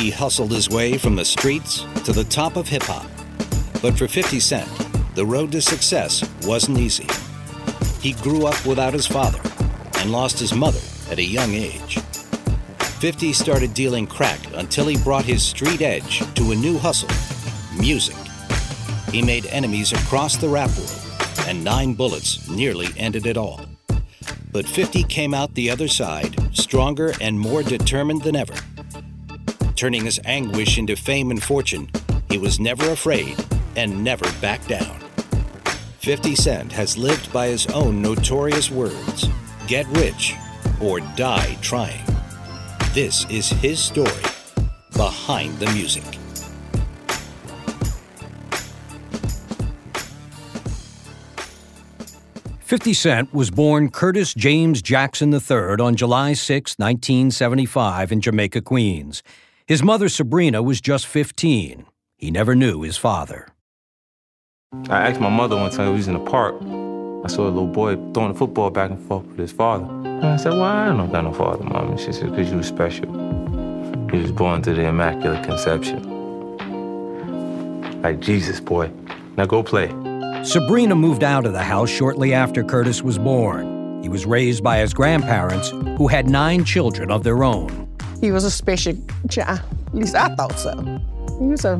He hustled his way from the streets to the top of hip hop. But for 50 Cent, the road to success wasn't easy. He grew up without his father and lost his mother at a young age. 50 started dealing crack until he brought his street edge to a new hustle music. He made enemies across the rap world, and nine bullets nearly ended it all. But 50 came out the other side stronger and more determined than ever. Turning his anguish into fame and fortune, he was never afraid and never backed down. 50 Cent has lived by his own notorious words get rich or die trying. This is his story behind the music. Fifty Cent was born Curtis James Jackson III on July 6, 1975, in Jamaica, Queens. His mother, Sabrina, was just 15. He never knew his father. I asked my mother one time, we was in the park. I saw a little boy throwing the football back and forth with his father. And I said, well, I don't got no father, mom. And she said, because you were special. You was born to the Immaculate Conception. Like Jesus, boy. Now go play. Sabrina moved out of the house shortly after Curtis was born. He was raised by his grandparents, who had nine children of their own. He was a special child. At least I thought so. He was a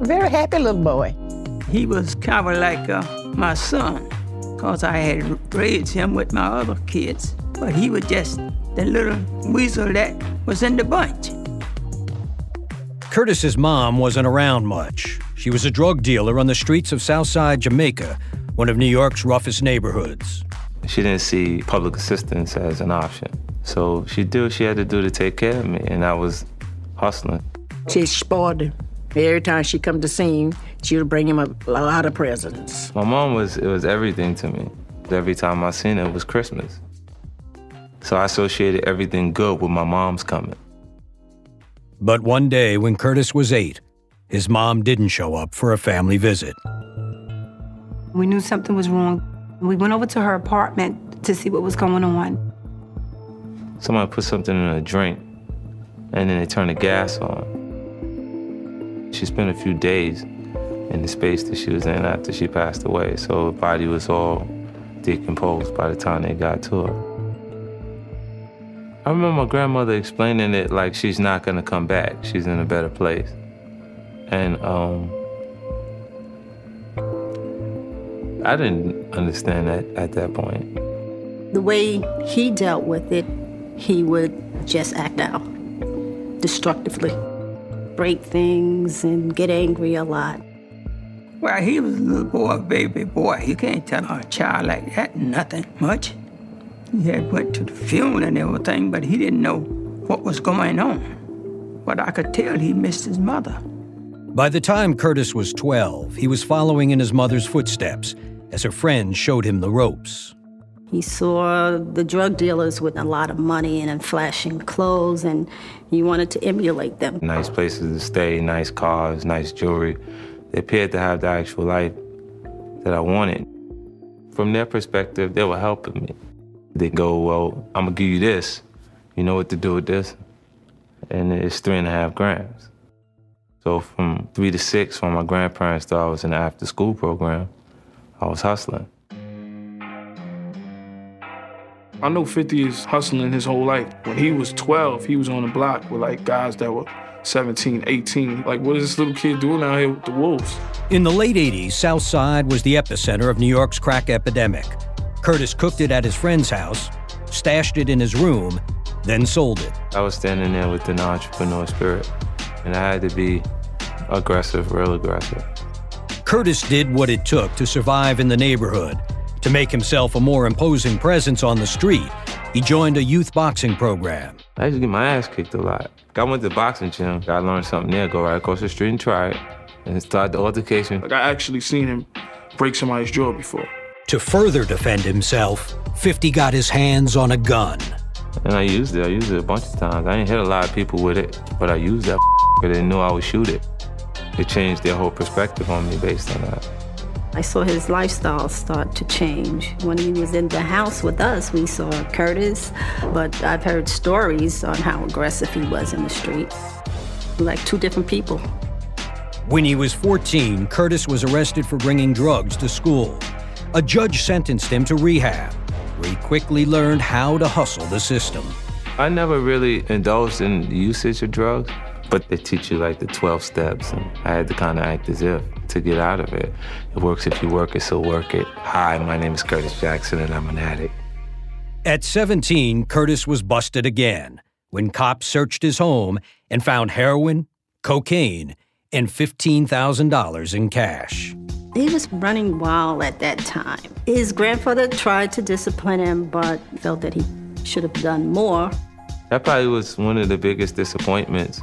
very happy little boy. He was kind of like uh, my son, because I had raised him with my other kids. But he was just the little weasel that was in the bunch. Curtis's mom wasn't around much. She was a drug dealer on the streets of Southside Jamaica, one of New York's roughest neighborhoods. She didn't see public assistance as an option. So she did what she had to do to take care of me, and I was hustling. She spoiled him. Every time she come to see him, she would bring him a, a lot of presents. My mom was it was everything to me. Every time I seen her, it was Christmas. So I associated everything good with my mom's coming. But one day when Curtis was eight, his mom didn't show up for a family visit. We knew something was wrong. We went over to her apartment to see what was going on. Someone put something in a drink, and then they turned the gas on. She spent a few days in the space that she was in after she passed away, so her body was all decomposed by the time they got to her. I remember my grandmother explaining it like she's not gonna come back. She's in a better place. And um, I didn't understand that at that point. The way he dealt with it, he would just act out destructively, break things, and get angry a lot. Well, he was a little boy, baby boy. You can't tell a child like that nothing much. He had went to the funeral and everything, but he didn't know what was going on. But I could tell he missed his mother. By the time Curtis was 12, he was following in his mother's footsteps as her friends showed him the ropes. He saw the drug dealers with a lot of money and flashing clothes, and he wanted to emulate them. Nice places to stay, nice cars, nice jewelry. They appeared to have the actual life that I wanted. From their perspective, they were helping me. They go, well, I'm gonna give you this. You know what to do with this? And it's three and a half grams. So from three to six, when my grandparents thought I was in the after school program, I was hustling. I know 50 is hustling his whole life. When he was 12, he was on the block with like guys that were 17, 18. Like, what is this little kid doing out here with the wolves? In the late 80s, South Side was the epicenter of New York's crack epidemic. Curtis cooked it at his friend's house, stashed it in his room, then sold it. I was standing there with an entrepreneur spirit, and I had to be aggressive, real aggressive. Curtis did what it took to survive in the neighborhood. To make himself a more imposing presence on the street, he joined a youth boxing program. I used to get my ass kicked a lot. I went to the boxing gym. I learned something there. Go right across the street and try it, and start the altercation. Like I actually seen him break somebody's jaw before. To further defend himself, 50 got his hands on a gun. And I used it. I used it a bunch of times. I didn't hit a lot of people with it, but I used that because they knew I would shoot it. It changed their whole perspective on me based on that. I saw his lifestyle start to change. When he was in the house with us, we saw Curtis, but I've heard stories on how aggressive he was in the street. Like two different people. When he was 14, Curtis was arrested for bringing drugs to school. A judge sentenced him to rehab, where he quickly learned how to hustle the system. I never really indulged in usage of drugs, but they teach you like the 12 steps, and I had to kind of act as if to get out of it. It works if you work it, so work it. Hi, my name is Curtis Jackson, and I'm an addict. At 17, Curtis was busted again when cops searched his home and found heroin, cocaine, and $15,000 in cash. He was running wild at that time. His grandfather tried to discipline him, but felt that he should have done more. That probably was one of the biggest disappointments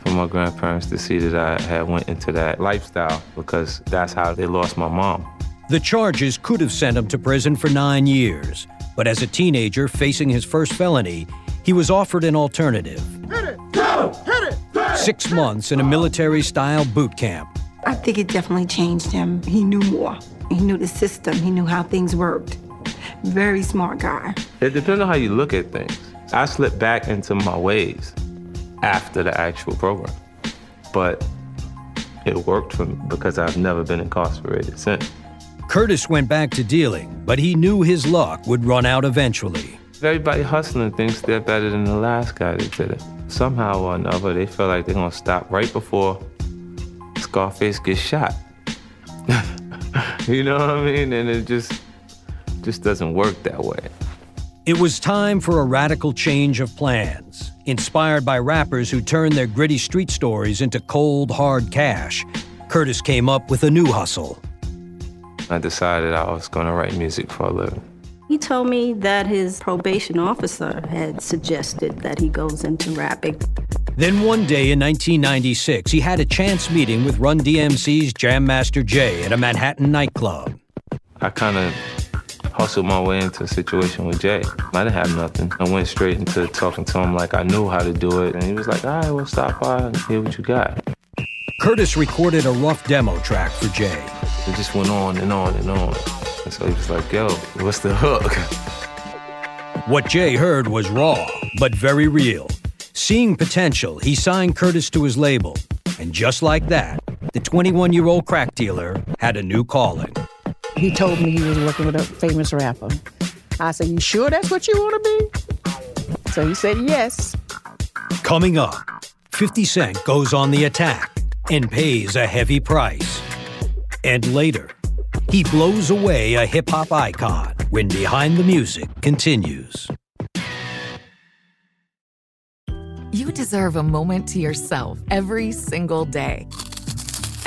for my grandparents to see that I had went into that lifestyle because that's how they lost my mom. The charges could have sent him to prison for nine years, but as a teenager facing his first felony, he was offered an alternative. Hit it! Go! Hit it! Six months in a military style boot camp. I think it definitely changed him. He knew more. He knew the system, he knew how things worked. Very smart guy. It depends on how you look at things. I slipped back into my ways after the actual program. But it worked for me because I've never been incarcerated since. Curtis went back to dealing, but he knew his luck would run out eventually. Everybody hustling thinks they're better than the last guy that did it. Somehow or another, they feel like they're gonna stop right before Scarface gets shot. you know what I mean? And it just just doesn't work that way. It was time for a radical change of plans. Inspired by rappers who turned their gritty street stories into cold, hard cash, Curtis came up with a new hustle. I decided I was going to write music for a living. He told me that his probation officer had suggested that he goes into rapping. Then one day in 1996, he had a chance meeting with Run DMC's Jam Master Jay at a Manhattan nightclub. I kind of hustled my way into a situation with Jay. I didn't have nothing. I went straight into talking to him like I knew how to do it. And he was like, all right, well, stop by and hear what you got. Curtis recorded a rough demo track for Jay. It just went on and on and on. And so he was like, yo, what's the hook? What Jay heard was raw, but very real. Seeing potential, he signed Curtis to his label. And just like that, the 21 year old crack dealer had a new calling. He told me he was working with a famous rapper. I said, You sure that's what you want to be? So he said, Yes. Coming up, 50 Cent goes on the attack and pays a heavy price. And later, he blows away a hip hop icon when Behind the Music continues. You deserve a moment to yourself every single day.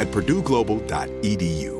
at purdueglobal.edu.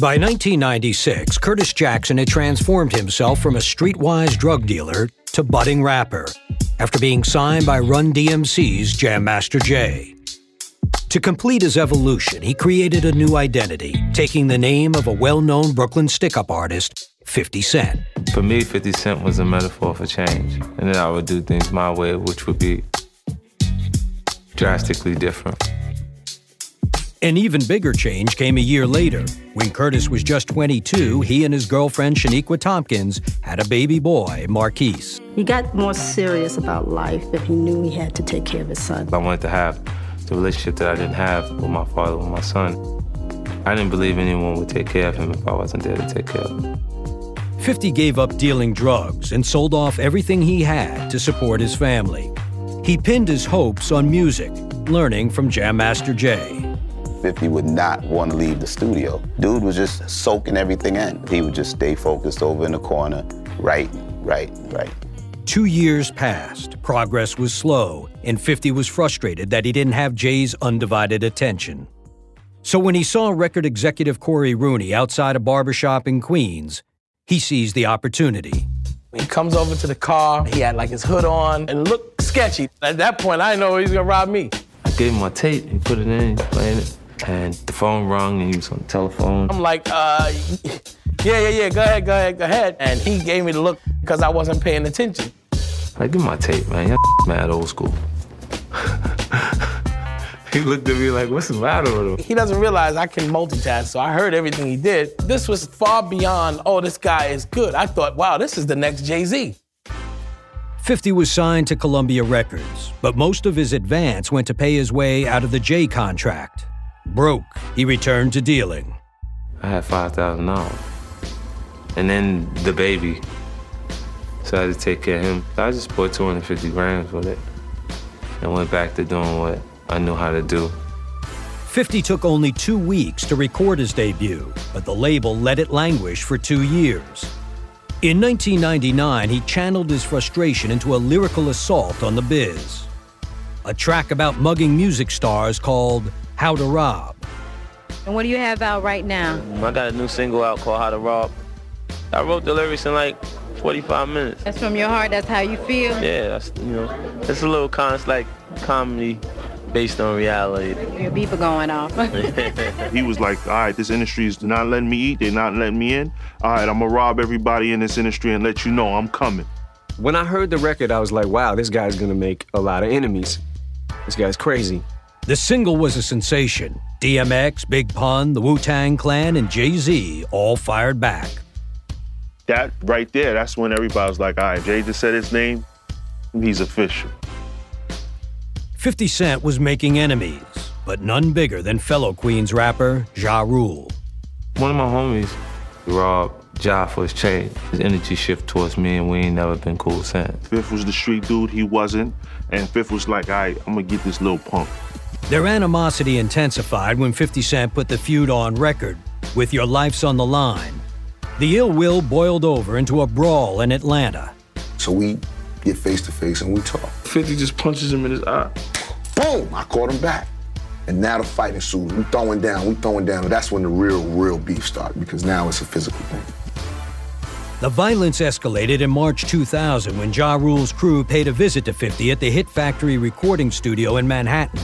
By 1996, Curtis Jackson had transformed himself from a streetwise drug dealer to budding rapper after being signed by Run DMC's Jam Master Jay. To complete his evolution, he created a new identity, taking the name of a well known Brooklyn stick up artist, 50 Cent. For me, 50 Cent was a metaphor for change. And then I would do things my way, which would be drastically different. An even bigger change came a year later. When Curtis was just 22, he and his girlfriend Shaniqua Tompkins had a baby boy, Marquise. He got more serious about life if he knew he had to take care of his son. I wanted to have the relationship that I didn't have with my father, with my son. I didn't believe anyone would take care of him if I wasn't there to take care of him. 50 gave up dealing drugs and sold off everything he had to support his family. He pinned his hopes on music, learning from Jam Master Jay. 50 would not want to leave the studio. Dude was just soaking everything in. He would just stay focused over in the corner, right, right, right. Two years passed, progress was slow, and 50 was frustrated that he didn't have Jay's undivided attention. So when he saw record executive Cory Rooney outside a barbershop in Queens, he seized the opportunity. He comes over to the car, he had like his hood on, and looked sketchy. At that point, I didn't know he was gonna rob me. I gave him my tape, he put it in, playing it, and the phone rung, and he was on the telephone. I'm like, uh, yeah, yeah, yeah, go ahead, go ahead, go ahead. And he gave me the look because I wasn't paying attention. Like, give me my tape, man. Y'all mad old school. he looked at me like, what's the matter with him? He doesn't realize I can multitask, so I heard everything he did. This was far beyond, oh, this guy is good. I thought, wow, this is the next Jay Z. 50 was signed to Columbia Records, but most of his advance went to pay his way out of the Jay contract. Broke, he returned to dealing. I had $5,000. And then the baby. So I had to take care of him. I just bought 250 grams with it and went back to doing what I knew how to do. 50 took only two weeks to record his debut, but the label let it languish for two years. In 1999, he channeled his frustration into a lyrical assault on the biz. A track about mugging music stars called How to Rob. And what do you have out right now? I got a new single out called How to Rob. I wrote the lyrics in like 45 minutes. That's from your heart, that's how you feel? Yeah, that's, you know, it's a little kind of like comedy based on reality. Your beeper going off. he was like, all right, this industry is not letting me eat, they're not letting me in. All right, I'm gonna rob everybody in this industry and let you know I'm coming. When I heard the record, I was like, wow, this guy's gonna make a lot of enemies. This guy's crazy. The single was a sensation. DMX, Big Pun, the Wu Tang Clan, and Jay Z all fired back. That right there, that's when everybody was like, all right, Jay just said his name, he's official. 50 Cent was making enemies, but none bigger than fellow Queens rapper Ja Rule. One of my homies robbed Ja for his chain. His energy shift towards me, and we ain't never been cool since. Fifth was the street dude, he wasn't. And Fifth was like, all right, I'm gonna get this little punk. Their animosity intensified when 50 Cent put the feud on record with Your Life's on the Line. The ill will boiled over into a brawl in Atlanta. So we get face to face and we talk. 50 just punches him in his eye. Boom! I caught him back. And now the fighting ensues. We throwing down, we throwing down. And that's when the real, real beef started because now it's a physical thing. The violence escalated in March 2000 when Ja Rule's crew paid a visit to 50 at the Hit Factory recording studio in Manhattan.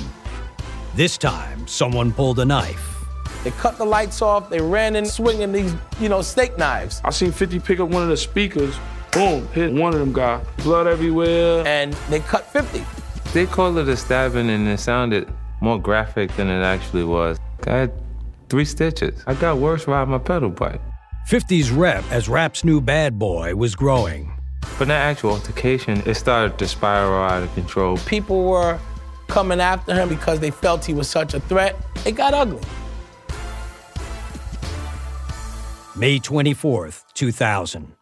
This time, someone pulled a knife. They cut the lights off. They ran in swinging these, you know, steak knives. I seen 50 pick up one of the speakers. Boom, hit one of them guy, Blood everywhere. And they cut 50. They called it a stabbing and it sounded more graphic than it actually was. I had three stitches. I got worse riding my pedal bike. 50's rep as rap's new bad boy was growing. But that actual altercation, it started to spiral out of control. People were coming after him because they felt he was such a threat. It got ugly. May 24th, 2000.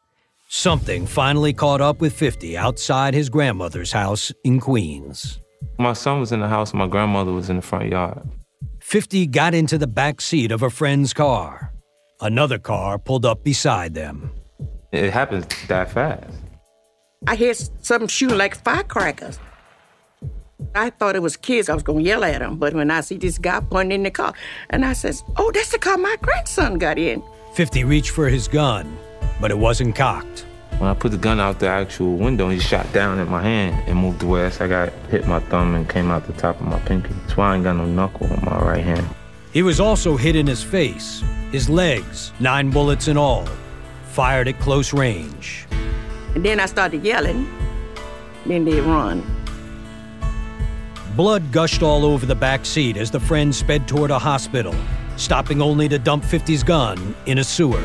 Something finally caught up with 50 outside his grandmother's house in Queens. My son was in the house, my grandmother was in the front yard. 50 got into the back seat of a friend's car. Another car pulled up beside them. It happens that fast. I hear something shooting like firecrackers. I thought it was kids. I was going to yell at them. But when I see this guy pointing in the car, and I says, oh, that's the car my grandson got in. 50 reached for his gun, but it wasn't cocked. When I put the gun out the actual window, he shot down at my hand and moved away. So I got hit my thumb and came out the top of my pinky. That's why I ain't got no knuckle on my right hand. He was also hit in his face, his legs, nine bullets in all, fired at close range. And then I started yelling. Then they run. Blood gushed all over the back seat as the friend sped toward a hospital, stopping only to dump 50's gun in a sewer.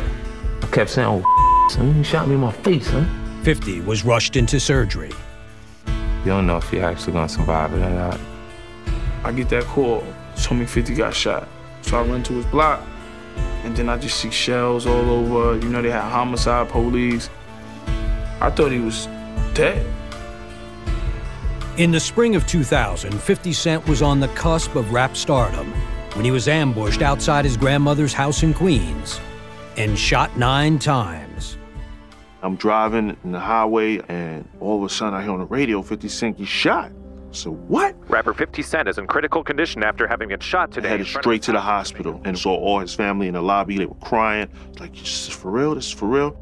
I kept saying, oh, son, you shot me in my face, huh? 50 was rushed into surgery. You don't know if you're actually gonna survive it or not. I get that call, told me 50 got shot. So I run to his block, and then I just see shells all over. You know, they had homicide police. I thought he was dead. In the spring of 2000, 50 Cent was on the cusp of rap stardom when he was ambushed outside his grandmother's house in Queens and shot nine times. I'm driving in the highway, and all of a sudden I hear on the radio 50 Cent get shot. So what? Rapper 50 Cent is in critical condition after having been shot today. Headed straight to the hospital and saw all his family in the lobby. They were crying. Like, this is for real? This is for real?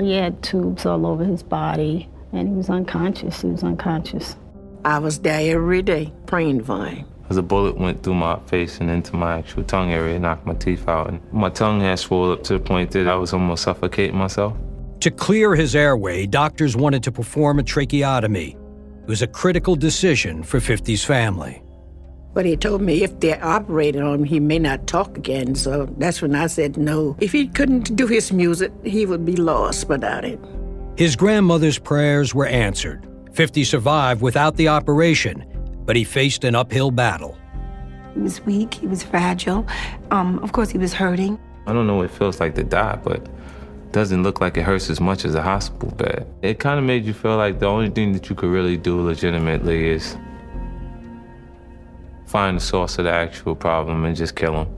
He had tubes all over his body, and he was unconscious. He was unconscious. I was there every day praying for him. As a bullet went through my face and into my actual tongue area, knocked my teeth out. And my tongue had swelled up to the point that I was almost suffocating myself. To clear his airway, doctors wanted to perform a tracheotomy. It was a critical decision for 50's family. But he told me if they operated on him, he may not talk again. So that's when I said no. If he couldn't do his music, he would be lost without it. His grandmother's prayers were answered. 50 survived without the operation, but he faced an uphill battle. He was weak, he was fragile. Um, of course, he was hurting. I don't know what it feels like to die, but it doesn't look like it hurts as much as a hospital bed. It kind of made you feel like the only thing that you could really do legitimately is find the source of the actual problem and just kill him.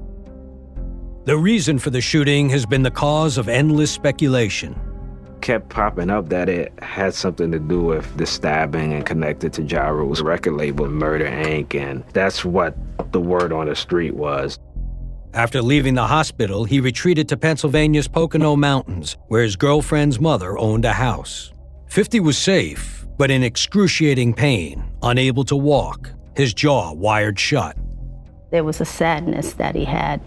The reason for the shooting has been the cause of endless speculation. Kept popping up that it had something to do with the stabbing and connected to Ja Rule's record label, Murder Inc., and that's what the word on the street was. After leaving the hospital, he retreated to Pennsylvania's Pocono Mountains, where his girlfriend's mother owned a house. 50 was safe, but in excruciating pain, unable to walk, his jaw wired shut. There was a sadness that he had,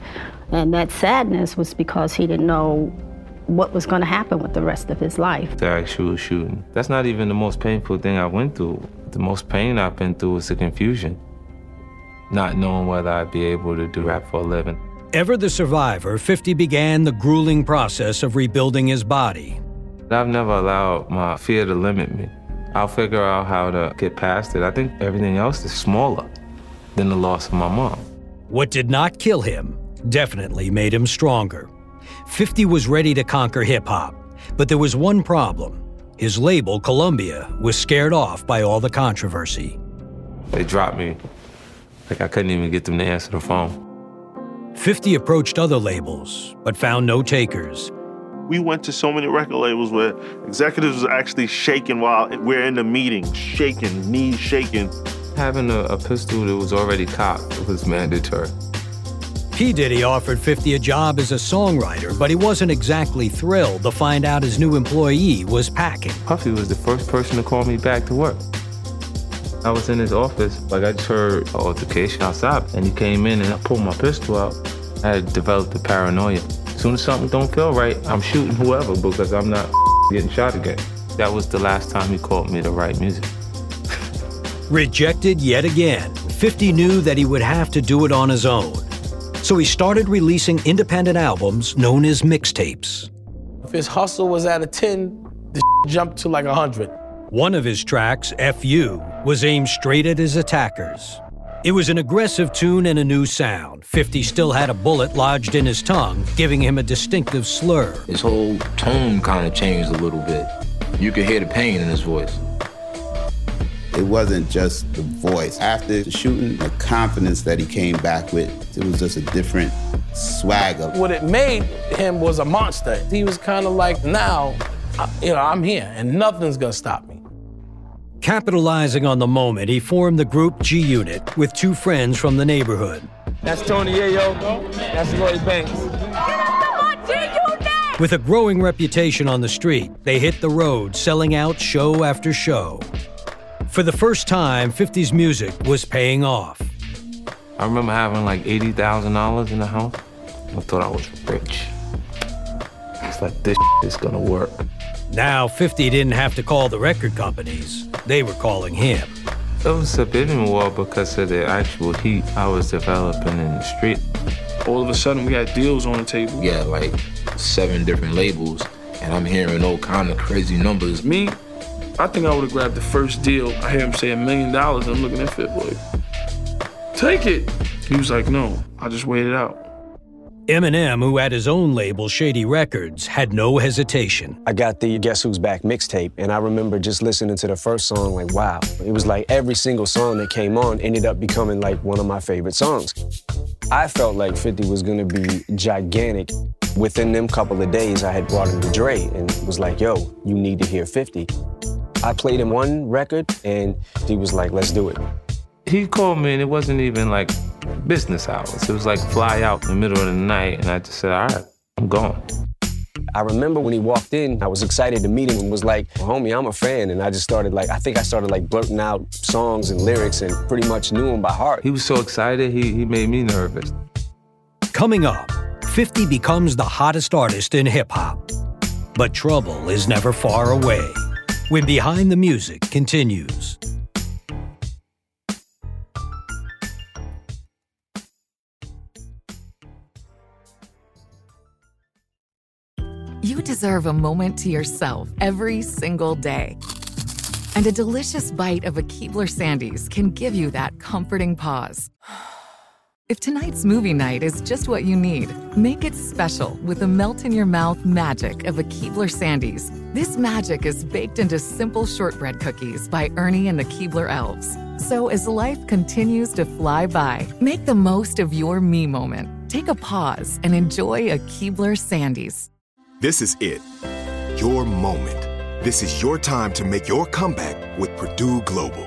and that sadness was because he didn't know what was going to happen with the rest of his life. The actual shooting. That's not even the most painful thing I went through. The most pain I've been through was the confusion. Not knowing whether I'd be able to do rap for a living. Ever the survivor, 50 began the grueling process of rebuilding his body. I've never allowed my fear to limit me. I'll figure out how to get past it. I think everything else is smaller than the loss of my mom. What did not kill him definitely made him stronger. 50 was ready to conquer hip hop, but there was one problem. His label, Columbia, was scared off by all the controversy. They dropped me. Like I couldn't even get them to answer the phone. 50 approached other labels, but found no takers. We went to so many record labels where executives was actually shaking while we're in the meeting, shaking, knees shaking. Having a, a pistol that was already cocked was mandatory. P. Diddy offered 50 a job as a songwriter, but he wasn't exactly thrilled to find out his new employee was packing. Puffy was the first person to call me back to work. I was in his office, like I just heard an altercation outside, and he came in and I pulled my pistol out. I had developed a paranoia. As soon as something don't feel right, I'm shooting whoever because I'm not getting shot again. That was the last time he called me to write music. Rejected yet again, 50 knew that he would have to do it on his own. So he started releasing independent albums known as mixtapes. If his hustle was at a 10, the jumped to like a 100. One of his tracks, FU, was aimed straight at his attackers. It was an aggressive tune and a new sound. 50 still had a bullet lodged in his tongue, giving him a distinctive slur. His whole tone kind of changed a little bit. You could hear the pain in his voice. It wasn't just the voice. After the shooting, the confidence that he came back with, it was just a different swagger. What it made him was a monster. He was kind of like, now, I- you know, I'm here and nothing's gonna stop me. Capitalizing on the moment, he formed the group G Unit with two friends from the neighborhood. That's Tony Yayo. That's Lloyd Banks. With a growing reputation on the street, they hit the road, selling out show after show. For the first time, 50's music was paying off. I remember having like $80,000 in the house. I thought I was rich. It's like, this is gonna work. Now, 50 didn't have to call the record companies, they were calling him. It was a bit more because of the actual heat I was developing in the street. All of a sudden, we had deals on the table. Yeah, like seven different labels, and I'm hearing all kind of crazy numbers. Me, I think I would have grabbed the first deal. I hear him say a million dollars, and I'm looking at Fif like, take it. He was like, no, I just waited out. Eminem, who had his own label, Shady Records, had no hesitation. I got the Guess Who's Back mixtape, and I remember just listening to the first song, like, wow. It was like every single song that came on ended up becoming like one of my favorite songs. I felt like 50 was gonna be gigantic. Within them couple of days, I had brought him to Dre and was like, yo, you need to hear 50. I played him one record, and he was like, let's do it. He called me and it wasn't even like business hours. It was like fly out in the middle of the night, and I just said, all right, I'm going. I remember when he walked in, I was excited to meet him and was like, homie, I'm a fan. And I just started like, I think I started like blurting out songs and lyrics and pretty much knew him by heart. He was so excited, he, he made me nervous. Coming up, 50 becomes the hottest artist in hip hop. But trouble is never far away when Behind the Music continues. You deserve a moment to yourself every single day. And a delicious bite of a Keebler Sandies can give you that comforting pause. If tonight's movie night is just what you need, make it special with the melt in your mouth magic of a Keebler Sandies. This magic is baked into simple shortbread cookies by Ernie and the Keebler Elves. So as life continues to fly by, make the most of your me moment. Take a pause and enjoy a Keebler Sandies. This is it. Your moment. This is your time to make your comeback with Purdue Global.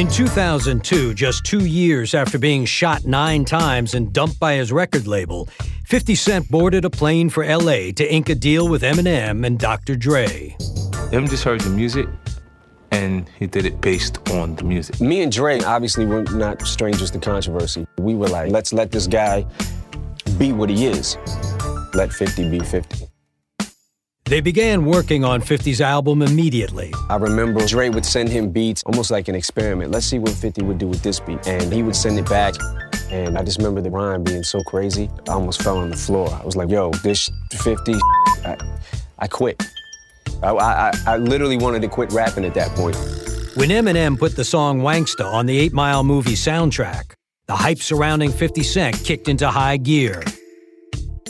In 2002, just two years after being shot nine times and dumped by his record label, 50 Cent boarded a plane for LA to ink a deal with Eminem and Dr. Dre. Em just heard the music and he did it based on the music. Me and Dre, obviously, we're not strangers to controversy. We were like, let's let this guy be what he is. Let 50 be 50. They began working on 50's album immediately. I remember Dre would send him beats almost like an experiment. Let's see what 50 would do with this beat. And he would send it back. And I just remember the rhyme being so crazy, I almost fell on the floor. I was like, yo, this 50, I, I quit. I, I, I literally wanted to quit rapping at that point. When Eminem put the song Wanksta on the 8 Mile movie soundtrack, the hype surrounding 50 Cent kicked into high gear.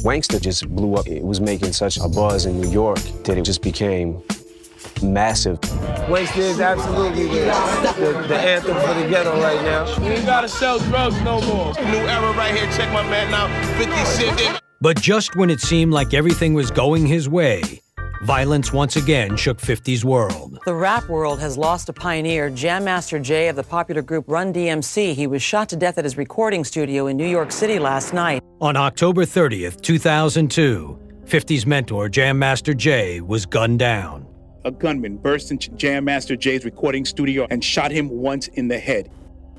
Wanksta just blew up. It was making such a buzz in New York that it just became massive. Wanksta is absolutely the, the, the, anthem for the ghetto right now. We ain't gotta sell drugs no more. New era right here. Check my man out. 50 Cent. But just when it seemed like everything was going his way, Violence once again shook 50's world. The rap world has lost a pioneer, Jam Master Jay of the popular group Run DMC. He was shot to death at his recording studio in New York City last night. On October 30th, 2002, 50's mentor, Jam Master Jay, was gunned down. A gunman burst into Jam Master Jay's recording studio and shot him once in the head.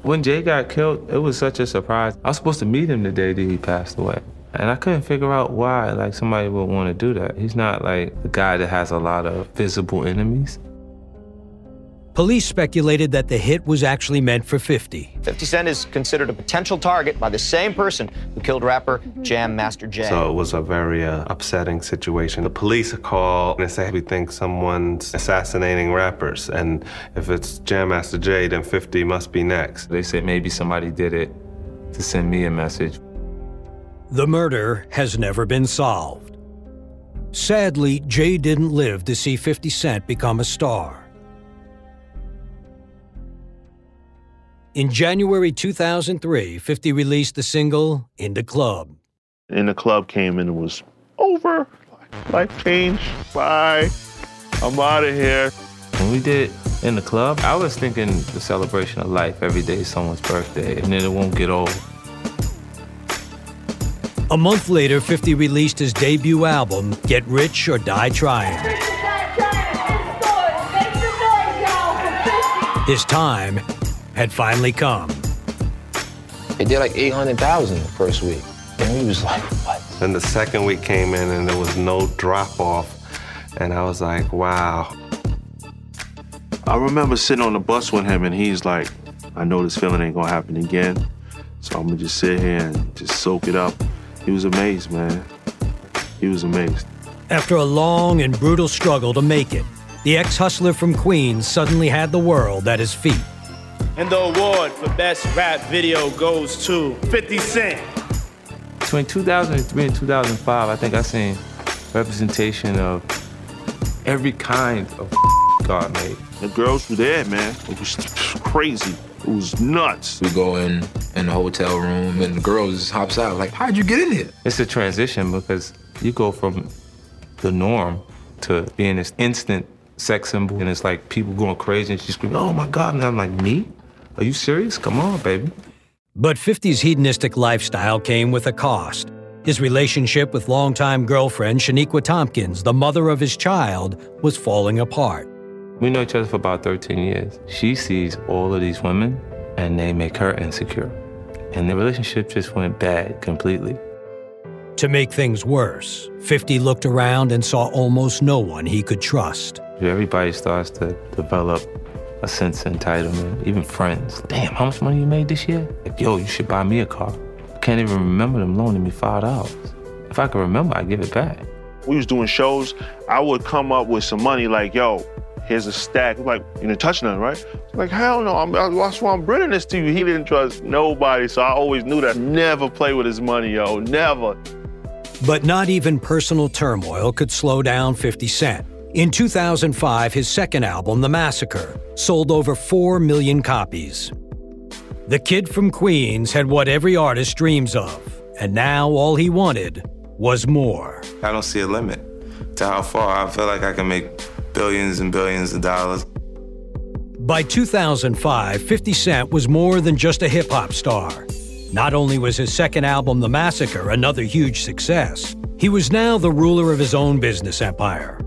When Jay got killed, it was such a surprise. I was supposed to meet him the day that he passed away. And I couldn't figure out why like somebody would want to do that. He's not like the guy that has a lot of visible enemies. Police speculated that the hit was actually meant for 50. 50 Cent is considered a potential target by the same person who killed rapper Jam Master Jay. So it was a very uh, upsetting situation. The police call and they say we think someone's assassinating rappers, and if it's Jam Master Jay, then 50 must be next. They said maybe somebody did it to send me a message. The murder has never been solved. Sadly, Jay didn't live to see 50 Cent become a star. In January 2003, 50 released the single In the Club. In the club came and it was over. Life changed. Bye. I'm out of here. When we did in the club, I was thinking the celebration of life. Every day is someone's birthday, and then it won't get old. A month later, 50 released his debut album, Get Rich or Die Trying. His time had finally come. They did like 800,000 the first week. And we was like, what? And the second week came in and there was no drop off. And I was like, wow. I remember sitting on the bus with him and he's like, I know this feeling ain't gonna happen again. So I'm gonna just sit here and just soak it up. He was amazed, man. He was amazed. After a long and brutal struggle to make it, the ex hustler from Queens suddenly had the world at his feet. And the award for Best Rap Video goes to 50 Cent. Between 2003 and 2005, I think I seen representation of every kind of God made. The girls were there, man. It was crazy. It was nuts. We go in in the hotel room and the girl just hops out like, how'd you get in here? It's a transition because you go from the norm to being this instant sex symbol and it's like people going crazy and she's screaming, oh my God. And I'm like, me? Are you serious? Come on, baby. But 50's hedonistic lifestyle came with a cost. His relationship with longtime girlfriend Shaniqua Tompkins, the mother of his child, was falling apart. We know each other for about 13 years. She sees all of these women and they make her insecure. And the relationship just went bad completely. To make things worse, 50 looked around and saw almost no one he could trust. Everybody starts to develop a sense of entitlement, even friends. Damn, how much money you made this year? Like, yo, you should buy me a car. Can't even remember them loaning me five dollars. If I could remember, I'd give it back. We was doing shows. I would come up with some money like, yo, here's a stack. Like, you didn't touch none, right? Like, hell no, I'm, that's why I'm bringing this to you. He didn't trust nobody, so I always knew that. Never play with his money, yo, never. But not even personal turmoil could slow down 50 Cent. In 2005, his second album, The Massacre, sold over 4 million copies. The kid from Queens had what every artist dreams of, and now all he wanted was more. I don't see a limit to how far I feel like I can make billions and billions of dollars. By 2005, 50 Cent was more than just a hip hop star. Not only was his second album, The Massacre, another huge success, he was now the ruler of his own business empire.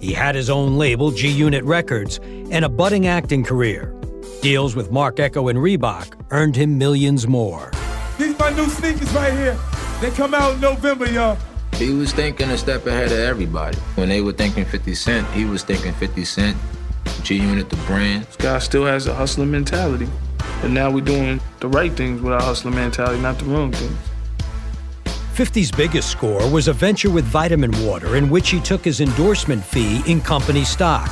He had his own label, G Unit Records, and a budding acting career. Deals with Marc Ecko and Reebok earned him millions more. These my new sneakers right here. They come out in November, y'all. He was thinking a step ahead of everybody. When they were thinking 50 Cent, he was thinking 50 Cent, G Unit, the brand. This guy still has a hustling mentality. And now we're doing the right things with our hustling mentality, not the wrong things. 50's biggest score was a venture with Vitamin Water in which he took his endorsement fee in company stock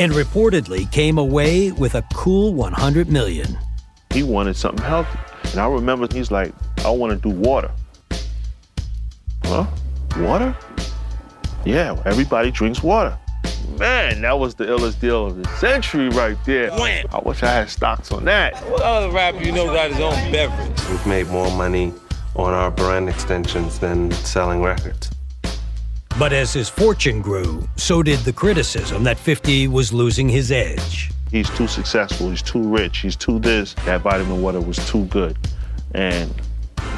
and reportedly came away with a cool 100 million. He wanted something healthy. And I remember he's like, I want to do water. Huh? Water? Yeah, everybody drinks water. Man, that was the illest deal of the century right there. When? I wish I had stocks on that. What other rapper you know got his own beverage? We've made more money on our brand extensions than selling records. But as his fortune grew, so did the criticism that 50 was losing his edge. He's too successful, he's too rich, he's too this. That vitamin water was too good. And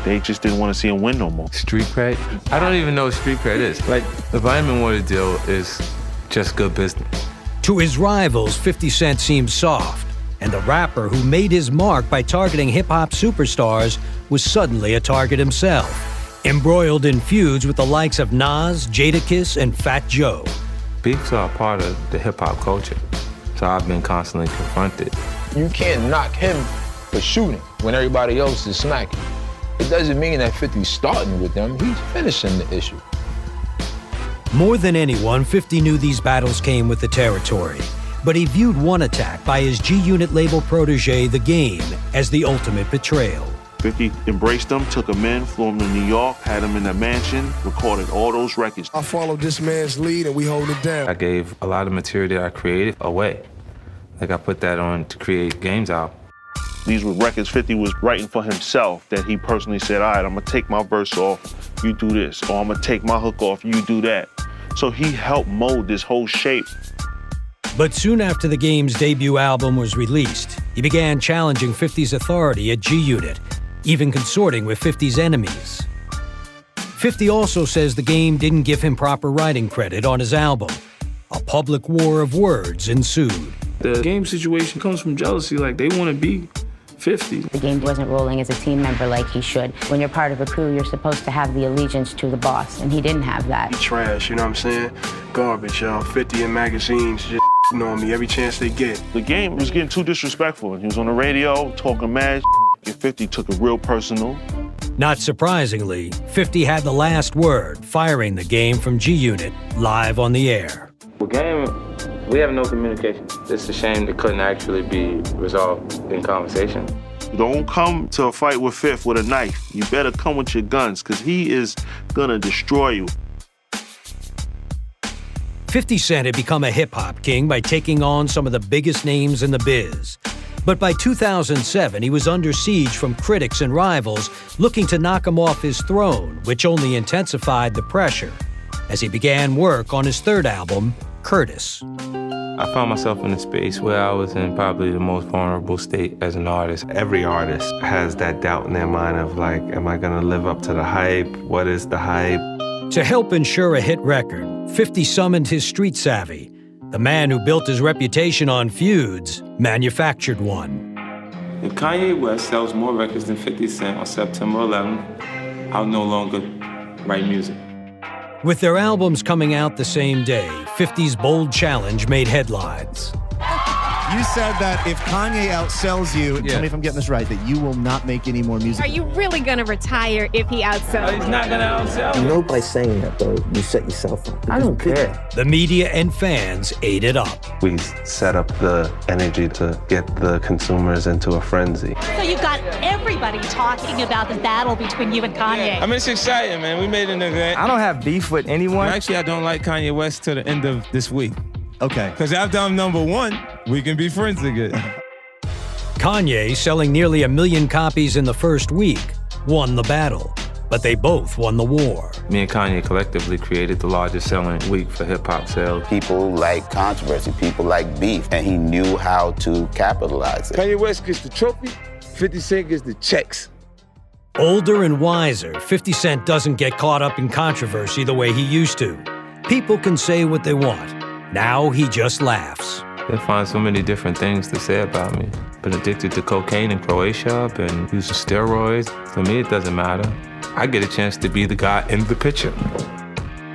they just didn't want to see him win no more. Street cred? I don't even know what street cred is. Like, the vitamin water deal is just good business. To his rivals, 50 Cent seemed soft, and the rapper who made his mark by targeting hip hop superstars was suddenly a target himself, embroiled in feuds with the likes of Nas, Jadakiss, and Fat Joe. Beefs are a part of the hip hop culture, so I've been constantly confronted. You can't knock him for shooting when everybody else is smacking. It doesn't mean that 50's starting with them, he's finishing the issue. More than anyone, 50 knew these battles came with the territory. But he viewed one attack by his G Unit label protege, The Game, as the ultimate betrayal. 50 embraced them, took them in, flew them to New York, had them in their mansion, recorded all those records. I followed this man's lead and we hold it down. I gave a lot of material that I created away. Like I put that on to create games out. These were records 50 was writing for himself that he personally said, all right, I'm gonna take my verse off, you do this, or I'm gonna take my hook off, you do that. So he helped mold this whole shape. But soon after the game's debut album was released, he began challenging 50's authority at G Unit, even consorting with 50's enemies. 50 also says the game didn't give him proper writing credit on his album. A public war of words ensued. The game situation comes from jealousy. Like, they want to be 50. The game wasn't rolling as a team member like he should. When you're part of a crew, you're supposed to have the allegiance to the boss, and he didn't have that. Trash, you know what I'm saying? Garbage, y'all. 50 in magazines just on me every chance they get. The game was getting too disrespectful. He was on the radio talking mad. And 50 took it real personal. Not surprisingly, 50 had the last word, firing the game from G Unit live on the air. The game we have no communication. It's a shame it couldn't actually be resolved in conversation. Don't come to a fight with Fif with a knife. You better come with your guns, because he is gonna destroy you. 50 Cent had become a hip hop king by taking on some of the biggest names in the biz. But by 2007, he was under siege from critics and rivals looking to knock him off his throne, which only intensified the pressure as he began work on his third album, Curtis. I found myself in a space where I was in probably the most vulnerable state as an artist. Every artist has that doubt in their mind of like, am I gonna live up to the hype? What is the hype? To help ensure a hit record, 50 summoned his street savvy. The man who built his reputation on feuds manufactured one. If Kanye West sells more records than 50 Cent on September 11th, I'll no longer write music. With their albums coming out the same day, 50's bold challenge made headlines. You said that if Kanye outsells you, Yeah. tell me if I'm getting this right, that you will not make any more music. Are you really gonna retire if he outsells? He's not gonna outsell You know, by saying that, though, you set yourself up. I don't care. The media and fans ate it up. We set up the energy to get the consumers into a frenzy. So you've got everybody talking about the battle between you and Kanye. I mean, it's exciting, man. We made an event. I don't have beef with anyone. Actually, I don't like Kanye West till the end of this week. Okay. Because after I'm number one, we can be friends again. Kanye, selling nearly a million copies in the first week, won the battle, but they both won the war. Me and Kanye collectively created the largest selling week for hip hop sales. People like controversy, people like beef, and he knew how to capitalize it. Kanye West gets the trophy, 50 Cent gets the checks. Older and wiser, 50 Cent doesn't get caught up in controversy the way he used to. People can say what they want. Now he just laughs. They find so many different things to say about me. Been addicted to cocaine in Croatia, been using steroids. For me, it doesn't matter. I get a chance to be the guy in the picture.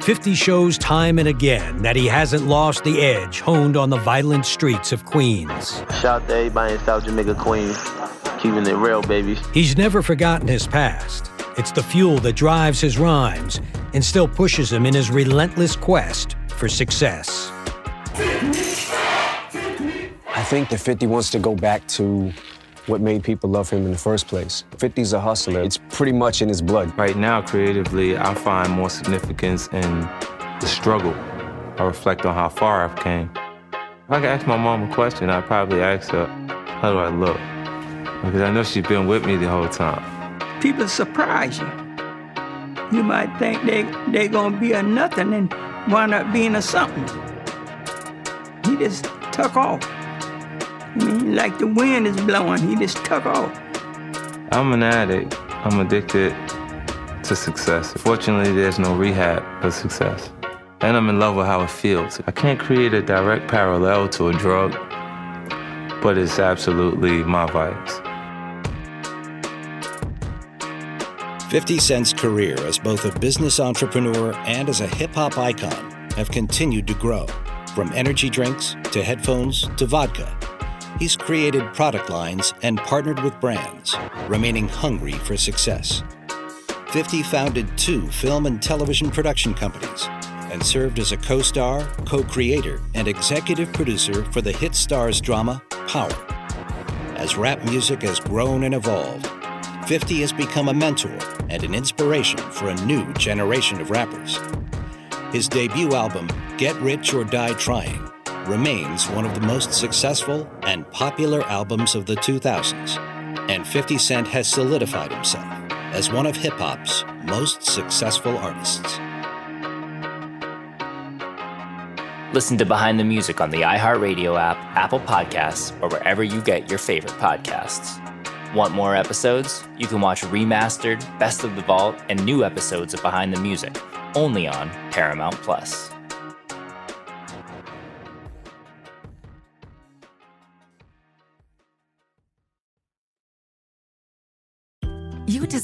50 shows time and again that he hasn't lost the edge honed on the violent streets of Queens. Shout out to everybody in South Jamaica, Queens. Keeping it real, baby. He's never forgotten his past. It's the fuel that drives his rhymes and still pushes him in his relentless quest for success. I think that 50 wants to go back to what made people love him in the first place. 50's a hustler. It's pretty much in his blood. Right now, creatively, I find more significance in the struggle. I reflect on how far I've came. If I could ask my mom a question, I'd probably ask her, how do I look? Because I know she's been with me the whole time. People surprise you. You might think they they gonna be a nothing and wind up being a something. He just took off. I mean, like the wind is blowing, he just took off. I'm an addict. I'm addicted to success. Fortunately, there's no rehab for success. And I'm in love with how it feels. I can't create a direct parallel to a drug, but it's absolutely my vice. 50 Cent's career as both a business entrepreneur and as a hip hop icon have continued to grow. From energy drinks to headphones to vodka, he's created product lines and partnered with brands, remaining hungry for success. 50 founded two film and television production companies and served as a co star, co creator, and executive producer for the hit Starz drama Power. As rap music has grown and evolved, 50 has become a mentor and an inspiration for a new generation of rappers. His debut album, Get Rich or Die Trying, remains one of the most successful and popular albums of the 2000s, and 50 Cent has solidified himself as one of hip hop's most successful artists. Listen to Behind the Music on the iHeartRadio app, Apple Podcasts, or wherever you get your favorite podcasts. Want more episodes? You can watch remastered, Best of the Vault, and new episodes of Behind the Music only on Paramount Plus.